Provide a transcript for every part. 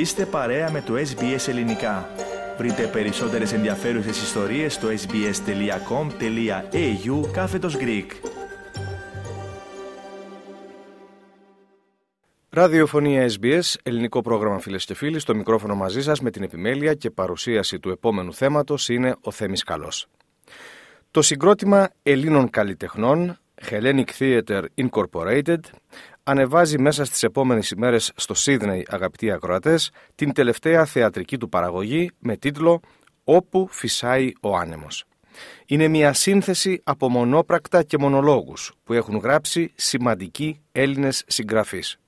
Είστε παρέα με το SBS Ελληνικά. Βρείτε περισσότερες ενδιαφέρουσες ιστορίες στο sbs.com.au κάθετος Greek. Ραδιοφωνία SBS, ελληνικό πρόγραμμα φίλες και φίλοι, στο μικρόφωνο μαζί σας με την επιμέλεια και παρουσίαση του επόμενου θέματος είναι ο Θέμης Καλός. Το συγκρότημα Ελλήνων καλλιτεχνών Hellenic Theatre Incorporated ανεβάζει μέσα στις επόμενες ημέρες στο Σίδνεϊ, αγαπητοί ακροατές, την τελευταία θεατρική του παραγωγή με τίτλο «Όπου φυσάει ο άνεμος». Είναι μια σύνθεση από μονόπρακτα και μονολόγους που έχουν γράψει σημαντικοί Έλληνες συγγραφείς.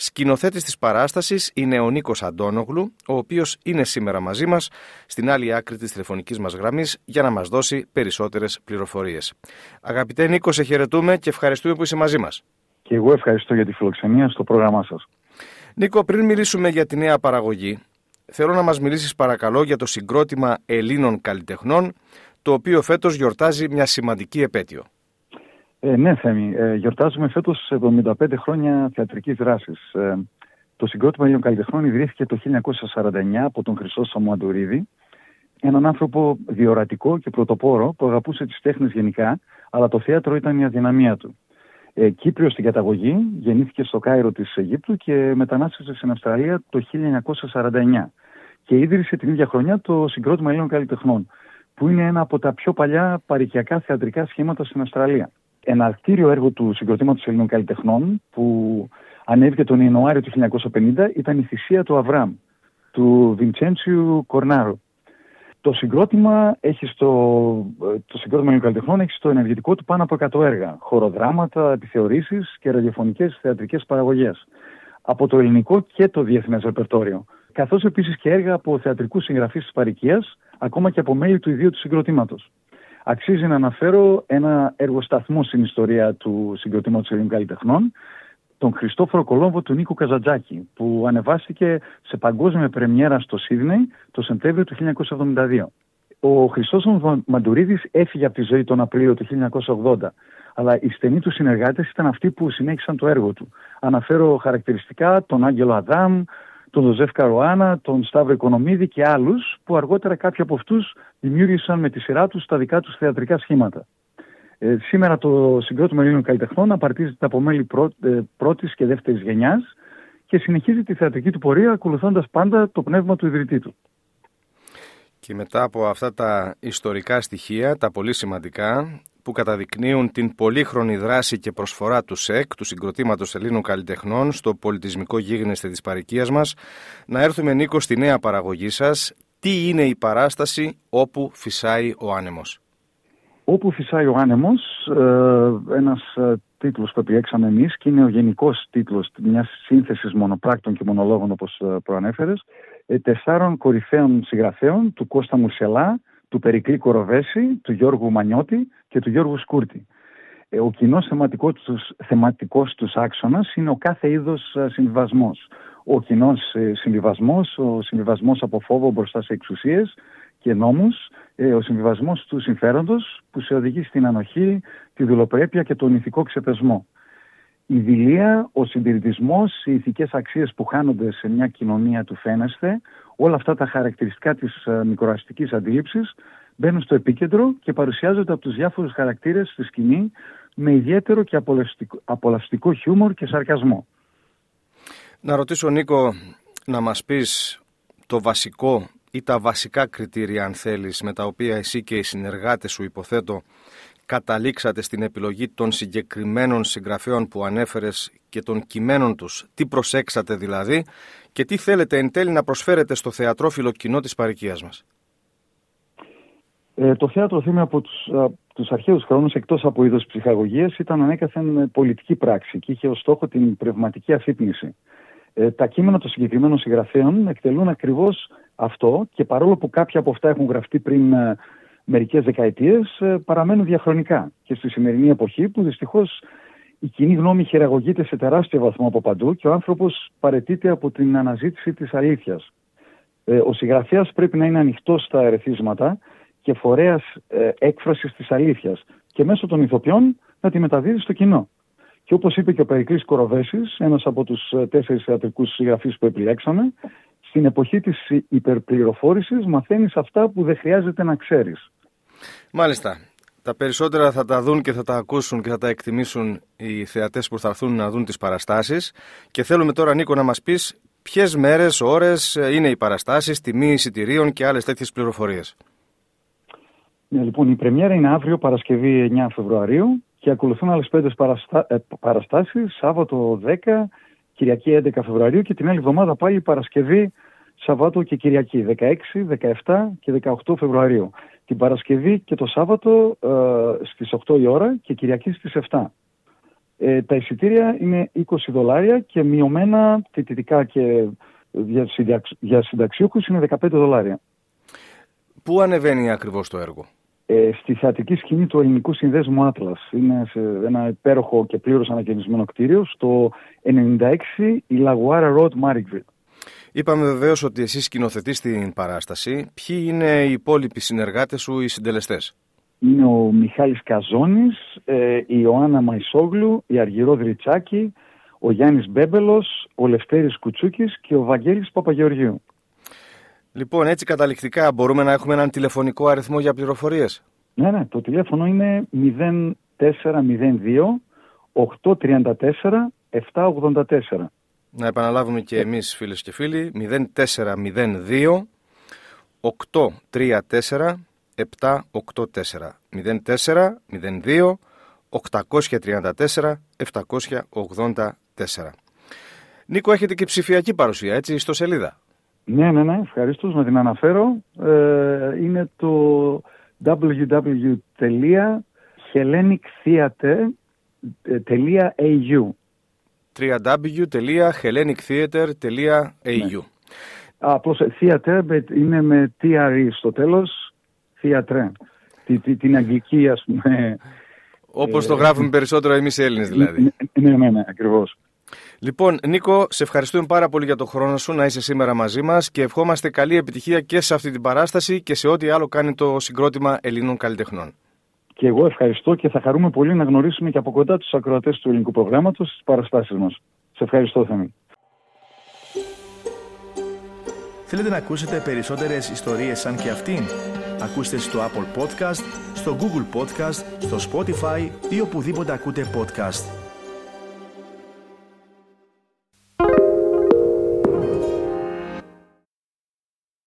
Σκηνοθέτης της παράστασης είναι ο Νίκος Αντώνογλου, ο οποίος είναι σήμερα μαζί μας στην άλλη άκρη της τηλεφωνικής μας γραμμής για να μας δώσει περισσότερες πληροφορίες. Αγαπητέ Νίκο, σε χαιρετούμε και ευχαριστούμε που είσαι μαζί μας. Και εγώ ευχαριστώ για τη φιλοξενία στο πρόγραμμά σας. Νίκο, πριν μιλήσουμε για τη νέα παραγωγή, θέλω να μας μιλήσεις παρακαλώ για το συγκρότημα Ελλήνων καλλιτεχνών, το οποίο φέτος γιορτάζει μια σημαντική επέτειο. Ε, ναι, Θέμη. Ε, γιορτάζουμε φέτος 75 χρόνια θεατρικής δράσης. Ε, το συγκρότημα Ελλήνων καλλιτεχνών ιδρύθηκε το 1949 από τον Χρυσό Αντουρίδη, έναν άνθρωπο διορατικό και πρωτοπόρο που αγαπούσε τις τέχνες γενικά, αλλά το θέατρο ήταν η αδυναμία του. Ε, Κύπριος στην καταγωγή, γεννήθηκε στο Κάιρο της Αιγύπτου και μετανάστευσε στην Αυστραλία το 1949 και ίδρυσε την ίδια χρονιά το Συγκρότημα Ελλήνων Καλλιτεχνών, που είναι ένα από τα πιο παλιά παρικιακά θεατρικά σχήματα στην Αυστραλία. Ένα κτίριο έργο του Συγκροτήματος Ελλήνων Καλλιτεχνών, που ανέβηκε τον Ιανουάριο του 1950, ήταν η θυσία του Αβραάμ, του Βιντσέντσιου Κορνάρου. Το συγκρότημα έχει στο, το συγκρότημα καλλιτεχνών έχει στο ενεργητικό του πάνω από 100 έργα. Χοροδράματα, επιθεωρήσεις και ραδιοφωνικές θεατρικές παραγωγές. Από το ελληνικό και το διεθνές ρεπερτόριο. Καθώς επίσης και έργα από θεατρικούς συγγραφείς της παρικίας, ακόμα και από μέλη του ιδίου του συγκροτήματος. Αξίζει να αναφέρω ένα έργο σταθμό στην ιστορία του συγκροτήματος ελληνικών καλλιτεχνών, τον Χριστόφορο Κολόμβο του Νίκου Καζαντζάκη, που ανεβάστηκε σε παγκόσμια πρεμιέρα στο Σίδνεϊ το Σεπτέμβριο του 1972. Ο Χρήστος Μαντουρίδης έφυγε από τη ζωή τον Απρίλιο του 1980, αλλά οι στενοί του συνεργάτες ήταν αυτοί που συνέχισαν το έργο του. Αναφέρω χαρακτηριστικά τον Άγγελο Αδάμ, τον Ζοζέφ Καροάνα, τον Σταύρο Οικονομίδη και άλλους που αργότερα κάποιοι από αυτούς δημιούργησαν με τη σειρά τους τα δικά τους θεατρικά σχήματα. Ε, σήμερα το συγκρότημα Ελλήνων καλλιτεχνών απαρτίζεται από μέλη πρω, ε, πρώτης και δεύτερης γενιάς και συνεχίζει τη θεατρική του πορεία ακολουθώντας πάντα το πνεύμα του ιδρυτή του. Και μετά από αυτά τα ιστορικά στοιχεία, τα πολύ σημαντικά, που καταδεικνύουν την πολύχρονη δράση και προσφορά του ΣΕΚ, του Συγκροτήματος Ελλήνων Καλλιτεχνών, στο πολιτισμικό γίγνεσθε της παρικίας μας, να έρθουμε Νίκο στη νέα παραγωγή σας. Τι είναι η παράσταση όπου φυσάει ο άνεμος. Όπου φυσάει ο άνεμος, ε, ένας ε, τίτλος που επιλέξαμε εμείς και είναι ο γενικός τίτλος μιας σύνθεσης μονοπράκτων και μονολόγων όπως ε, προανέφερες, τεσσάρων κορυφαίων συγγραφέων του Κώστα Μουρσελά, του Περικλή Κοροβέση, του Γιώργου Μανιώτη και του Γιώργου Σκούρτη. Ο κοινός θεματικός τους, θεματικός τους άξονας είναι ο κάθε είδος συμβιβασμός. Ο κοινός συμβιβασμός, ο συμβιβασμός από φόβο μπροστά σε εξουσίες και νόμους, ε, ο συμβιβασμός του συμφέροντος που σε οδηγεί στην ανοχή, τη δουλοπρέπεια και τον ηθικό ξεπεσμό. Η δηλία, ο συντηρητισμός, οι ηθικές αξίες που χάνονται σε μια κοινωνία του φαίνεσθε, όλα αυτά τα χαρακτηριστικά της ε, μικροαστικής αντίληψης μπαίνουν στο επίκεντρο και παρουσιάζονται από τους διάφορους χαρακτήρες στη σκηνή με ιδιαίτερο και απολαυστικό χιούμορ και σαρκασμό. Να ρωτήσω Νίκο να μας πεις το βασικό ή τα βασικά κριτήρια αν θέλεις με τα οποία εσύ και οι συνεργάτες σου υποθέτω καταλήξατε στην επιλογή των συγκεκριμένων συγγραφέων που ανέφερες και των κειμένων τους. Τι προσέξατε δηλαδή και τι θέλετε εν τέλει να προσφέρετε στο θεατρόφιλο κοινό της παρικίας μας; Ε, το θέατρο θύμιο από τους, α, τους αρχαίους χρόνους εκτός από είδος ψυχαγωγίας ήταν ανέκαθεν πολιτική πράξη και είχε ως στόχο την πνευματική αφύπνιση. Ε, τα κείμενα των συγκεκριμένων συγγραφέων εκτελούν ακριβώς αυτό και παρόλο που κάποια από αυτά έχουν γραφτεί πριν ε, μερικές δεκαετίες ε, παραμένουν διαχρονικά και στη σημερινή εποχή που δυστυχώς η κοινή γνώμη χειραγωγείται σε τεράστιο βαθμό από παντού και ο άνθρωπος παρετείται από την αναζήτηση της αλήθειας. Ε, ο συγγραφέας πρέπει να είναι ανοιχτός στα ερεθίσματα και φορέας ε, έκφρασης της αλήθειας και μέσω των ηθοποιών να τη μεταδίδει στο κοινό. Και όπως είπε και ο Περικλής Κοροβέσης, ένας από τους ε, τέσσερις θεατρικούς συγγραφείς που επιλέξαμε, στην εποχή της υπερπληροφόρησης μαθαίνεις αυτά που δεν χρειάζεται να ξέρεις. Μάλιστα. Τα περισσότερα θα τα δουν και θα τα ακούσουν και θα τα εκτιμήσουν οι θεατές που θα έρθουν να δουν τις παραστάσεις και θέλουμε τώρα Νίκο να μας πεις ποιες μέρες, ώρες είναι οι παραστάσεις, τιμή εισιτηρίων και άλλες τέτοιες πληροφορίες. Ναι, λοιπόν, η πρεμιέρα είναι αύριο Παρασκευή 9 Φεβρουαρίου και ακολουθούν άλλες πέντε παραστα... ε, παραστάσεις Σάββατο 10, Κυριακή 11 Φεβρουαρίου και την άλλη εβδομάδα πάλι Παρασκευή, Σαββάτο και Κυριακή 16, 17 και 18 Φεβρουαρίου την Παρασκευή και το Σάββατο ε, στις 8 η ώρα και Κυριακή στις 7. Ε, τα εισιτήρια είναι 20 δολάρια και μειωμένα θετητικά και για, για συνταξιούχους είναι 15 δολάρια. Πού ανεβαίνει ακριβώς το έργο; Ε, στη θεατρική σκηνή του ελληνικού συνδέσμου Άτλας. Είναι σε ένα υπέροχο και πλήρως ανακαινισμένο κτίριο στο 96 η Λαγουάρα Road, Marikville. Είπαμε βεβαίως ότι εσύ σκηνοθετείς την παράσταση. Ποιοι είναι οι υπόλοιποι συνεργάτες σου, οι συντελεστές; Είναι ο Μιχάλης Καζόνης, ε, η Ιωάννα Μαϊσόγλου, η Αργυρό Δριτσάκη, ο Γιάννης Μπέμπελος, ο Λευτέρης Κουτσούκης και ο Βαγγέλης Παπαγεωργίου. Λοιπόν, έτσι καταληκτικά μπορούμε να έχουμε έναν τηλεφωνικό αριθμό για πληροφορίες; Ναι, ναι, το τηλέφωνο είναι 0402 834 784. Να επαναλάβουμε και εμείς φίλες και φίλοι 0402 834 784 0402 834 784 Νίκο έχετε και ψηφιακή παρουσία έτσι στο σελίδα Ναι ναι ναι ευχαριστώ να την αναφέρω ε, είναι το www.hellenictheatre.au www.hellenictheater.au Απλώς theater είναι με TRE στο τέλος, theatre. Την αγγλική ας πούμε... Όπως το γράφουμε περισσότερο εμείς οι Έλληνες δηλαδή. Ναι, ναι, ναι, ακριβώς. Λοιπόν, Νίκο, σε ευχαριστούμε πάρα πολύ για τον χρόνο σου να είσαι σήμερα μαζί μας και ευχόμαστε καλή επιτυχία και σε αυτή την παράσταση και σε ό,τι άλλο κάνει το συγκρότημα Ελλήνων Καλλιτεχνών. Και εγώ ευχαριστώ και θα χαρούμε πολύ να γνωρίσουμε και από κοντά τους ακροατές του ελληνικού προγράμματος στις παραστάσεις μας. Σε ευχαριστώ, Θεμή. Θέλετε να ακούσετε περισσότερες ιστορίες σαν και αυτήν; Ακούστε στο Apple Podcast, στο Google Podcast, στο Spotify ή οπουδήποτε ακούτε podcast.